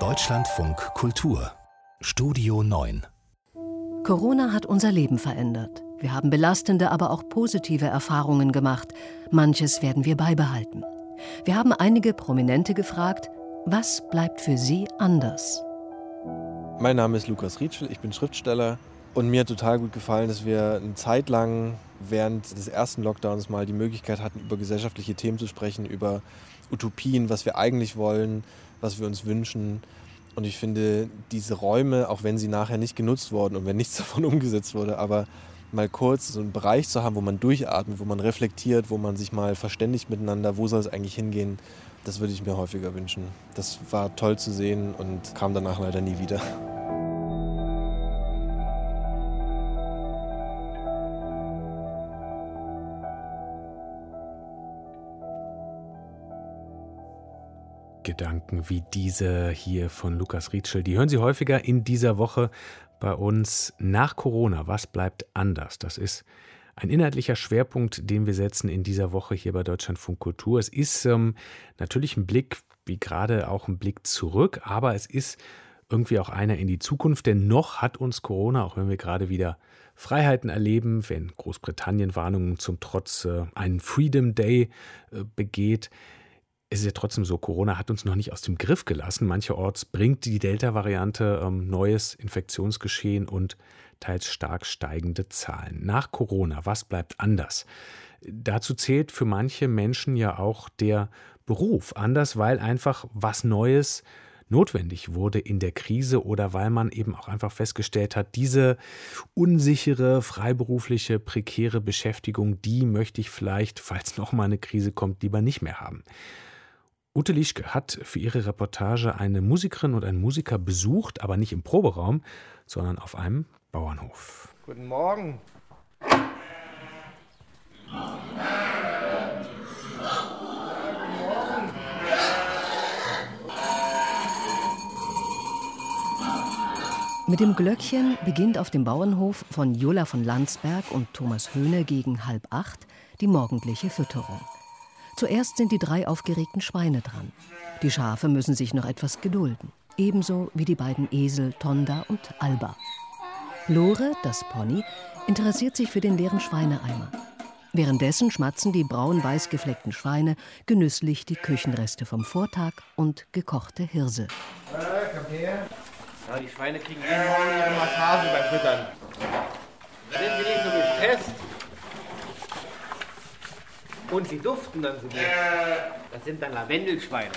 Deutschlandfunk Kultur Studio 9 Corona hat unser Leben verändert. Wir haben belastende, aber auch positive Erfahrungen gemacht. Manches werden wir beibehalten. Wir haben einige Prominente gefragt, was bleibt für sie anders? Mein Name ist Lukas Rietschel, ich bin Schriftsteller und mir hat total gut gefallen, dass wir eine Zeit lang während des ersten Lockdowns mal die Möglichkeit hatten, über gesellschaftliche Themen zu sprechen, über Utopien, was wir eigentlich wollen, was wir uns wünschen. Und ich finde, diese Räume, auch wenn sie nachher nicht genutzt wurden und wenn nichts davon umgesetzt wurde, aber mal kurz so einen Bereich zu haben, wo man durchatmet, wo man reflektiert, wo man sich mal verständigt miteinander, wo soll es eigentlich hingehen, das würde ich mir häufiger wünschen. Das war toll zu sehen und kam danach leider nie wieder. Gedanken wie diese hier von Lukas Rietschel. Die hören Sie häufiger in dieser Woche bei uns nach Corona. Was bleibt anders? Das ist ein inhaltlicher Schwerpunkt, den wir setzen in dieser Woche hier bei Deutschlandfunk Kultur. Es ist ähm, natürlich ein Blick, wie gerade auch ein Blick zurück, aber es ist irgendwie auch einer in die Zukunft, denn noch hat uns Corona, auch wenn wir gerade wieder Freiheiten erleben, wenn Großbritannien Warnungen zum Trotz äh, einen Freedom Day äh, begeht, es ist ja trotzdem so, Corona hat uns noch nicht aus dem Griff gelassen. Mancherorts bringt die Delta-Variante ähm, neues Infektionsgeschehen und teils stark steigende Zahlen. Nach Corona, was bleibt anders? Dazu zählt für manche Menschen ja auch der Beruf anders, weil einfach was Neues notwendig wurde in der Krise oder weil man eben auch einfach festgestellt hat, diese unsichere, freiberufliche, prekäre Beschäftigung, die möchte ich vielleicht, falls noch mal eine Krise kommt, lieber nicht mehr haben. Ute Lischke hat für ihre Reportage eine Musikerin und einen Musiker besucht, aber nicht im Proberaum, sondern auf einem Bauernhof. Guten Morgen. Mit dem Glöckchen beginnt auf dem Bauernhof von Jola von Landsberg und Thomas Höhne gegen halb acht die morgendliche Fütterung. Zuerst sind die drei aufgeregten Schweine dran. Die Schafe müssen sich noch etwas gedulden. Ebenso wie die beiden Esel Tonda und Alba. Lore, das Pony, interessiert sich für den leeren Schweineeimer. Währenddessen schmatzen die braun-weiß gefleckten Schweine genüsslich die Küchenreste vom Vortag und gekochte Hirse. Äh, komm her. Ja, die Schweine kriegen jeden Morgen ihre Massage beim Füttern. Sind sie nicht so gestresst? Und sie duften dann so gut. Das sind dann Lavendelschweine.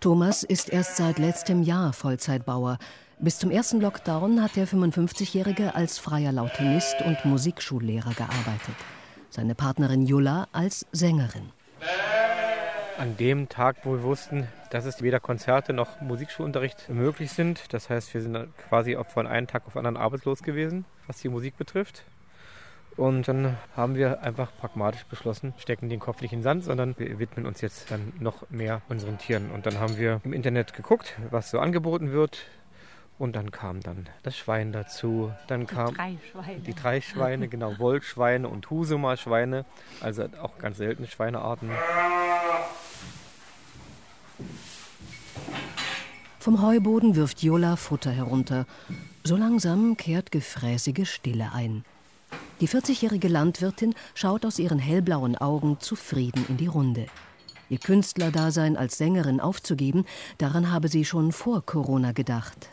Thomas ist erst seit letztem Jahr Vollzeitbauer. Bis zum ersten Lockdown hat der 55-Jährige als freier Lautenist und Musikschullehrer gearbeitet. Seine Partnerin Jula als Sängerin. An dem Tag, wo wir wussten, dass es weder Konzerte noch Musikschulunterricht möglich sind, das heißt, wir sind quasi von einem Tag auf den anderen arbeitslos gewesen, was die Musik betrifft. Und dann haben wir einfach pragmatisch beschlossen, stecken den Kopf nicht in den Sand, sondern wir widmen uns jetzt dann noch mehr unseren Tieren. Und dann haben wir im Internet geguckt, was so angeboten wird. Und dann kam dann das Schwein dazu. Dann die kam drei Schweine. die drei Schweine, genau, Wollschweine und Husumer-Schweine, also auch ganz seltene Schweinearten. Vom Heuboden wirft Jola Futter herunter. So langsam kehrt gefräßige Stille ein. Die 40-jährige Landwirtin schaut aus ihren hellblauen Augen zufrieden in die Runde. Ihr Künstlerdasein als Sängerin aufzugeben, daran habe sie schon vor Corona gedacht.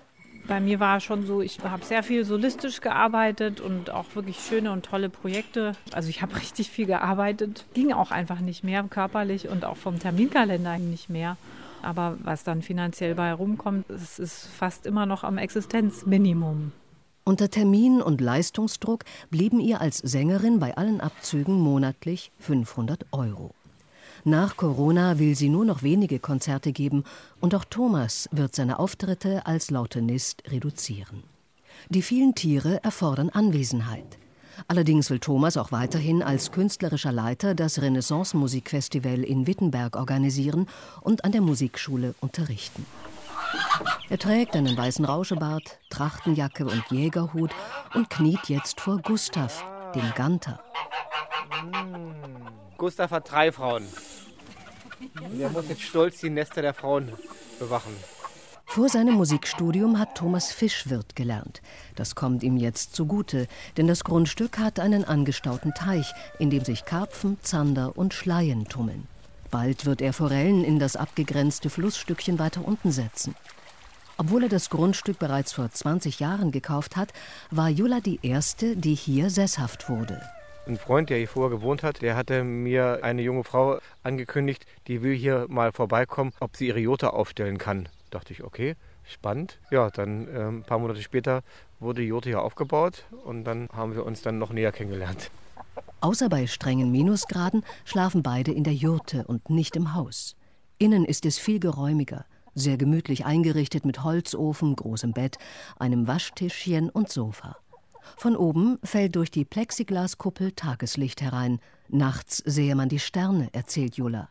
Bei mir war es schon so, ich habe sehr viel solistisch gearbeitet und auch wirklich schöne und tolle Projekte. Also ich habe richtig viel gearbeitet. Ging auch einfach nicht mehr körperlich und auch vom Terminkalender nicht mehr. Aber was dann finanziell bei rumkommt, es ist fast immer noch am Existenzminimum. Unter Termin- und Leistungsdruck blieben ihr als Sängerin bei allen Abzügen monatlich 500 Euro. Nach Corona will sie nur noch wenige Konzerte geben und auch Thomas wird seine Auftritte als Lautenist reduzieren. Die vielen Tiere erfordern Anwesenheit. Allerdings will Thomas auch weiterhin als künstlerischer Leiter das Renaissance Musikfestival in Wittenberg organisieren und an der Musikschule unterrichten. Er trägt einen weißen Rauschebart, Trachtenjacke und Jägerhut und kniet jetzt vor Gustav, dem Ganter. Gustav hat drei Frauen. Der muss jetzt stolz die Nester der Frauen bewachen. Vor seinem Musikstudium hat Thomas Fischwirt gelernt. Das kommt ihm jetzt zugute, denn das Grundstück hat einen angestauten Teich, in dem sich Karpfen, Zander und Schleien tummeln. Bald wird er Forellen in das abgegrenzte Flussstückchen weiter unten setzen. Obwohl er das Grundstück bereits vor 20 Jahren gekauft hat, war Jula die erste, die hier sesshaft wurde. Ein Freund, der hier vorher gewohnt hat, der hatte mir eine junge Frau angekündigt, die will hier mal vorbeikommen, ob sie ihre Jota aufstellen kann. Dachte ich, okay, spannend. Ja, dann äh, ein paar Monate später wurde die Jota hier aufgebaut und dann haben wir uns dann noch näher kennengelernt. Außer bei strengen Minusgraden schlafen beide in der Jurte und nicht im Haus. Innen ist es viel geräumiger, sehr gemütlich eingerichtet mit Holzofen, großem Bett, einem Waschtischchen und Sofa. Von oben fällt durch die Plexiglaskuppel Tageslicht herein. Nachts sehe man die Sterne, erzählt Jula.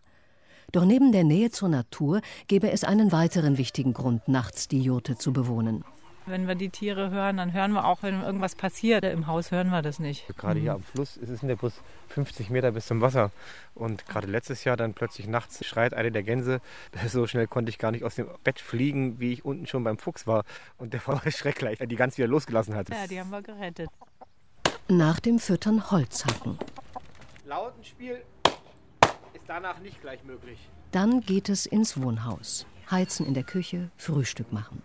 Doch neben der Nähe zur Natur gäbe es einen weiteren wichtigen Grund, nachts die Jurte zu bewohnen. Wenn wir die Tiere hören, dann hören wir auch, wenn irgendwas passiert. Im Haus hören wir das nicht. Gerade hier am Fluss ist es in der Bus 50 Meter bis zum Wasser. Und gerade letztes Jahr dann plötzlich nachts schreit eine der Gänse. So schnell konnte ich gar nicht aus dem Bett fliegen, wie ich unten schon beim Fuchs war. Und der war schrecklich, die ganz wieder losgelassen hat. Ja, die haben wir gerettet. Nach dem Füttern Holz hacken. Lautenspiel danach nicht gleich möglich. Dann geht es ins Wohnhaus. Heizen in der Küche, Frühstück machen.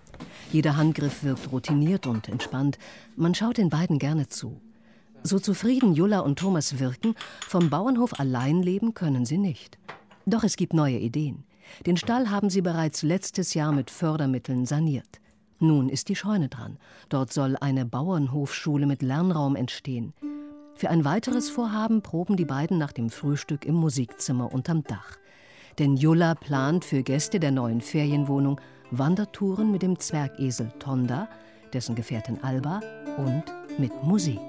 Jeder Handgriff wirkt routiniert und entspannt. Man schaut den beiden gerne zu. So zufrieden Jula und Thomas wirken, vom Bauernhof allein leben können sie nicht. Doch es gibt neue Ideen. Den Stall haben sie bereits letztes Jahr mit Fördermitteln saniert. Nun ist die Scheune dran. Dort soll eine Bauernhofschule mit Lernraum entstehen. Für ein weiteres Vorhaben proben die beiden nach dem Frühstück im Musikzimmer unterm Dach. Denn Jula plant für Gäste der neuen Ferienwohnung Wandertouren mit dem Zwergesel Tonda, dessen Gefährtin Alba und mit Musik.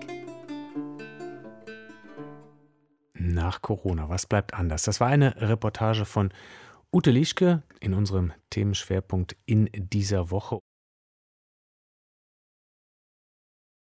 Nach Corona, was bleibt anders? Das war eine Reportage von Ute Lischke in unserem Themenschwerpunkt in dieser Woche.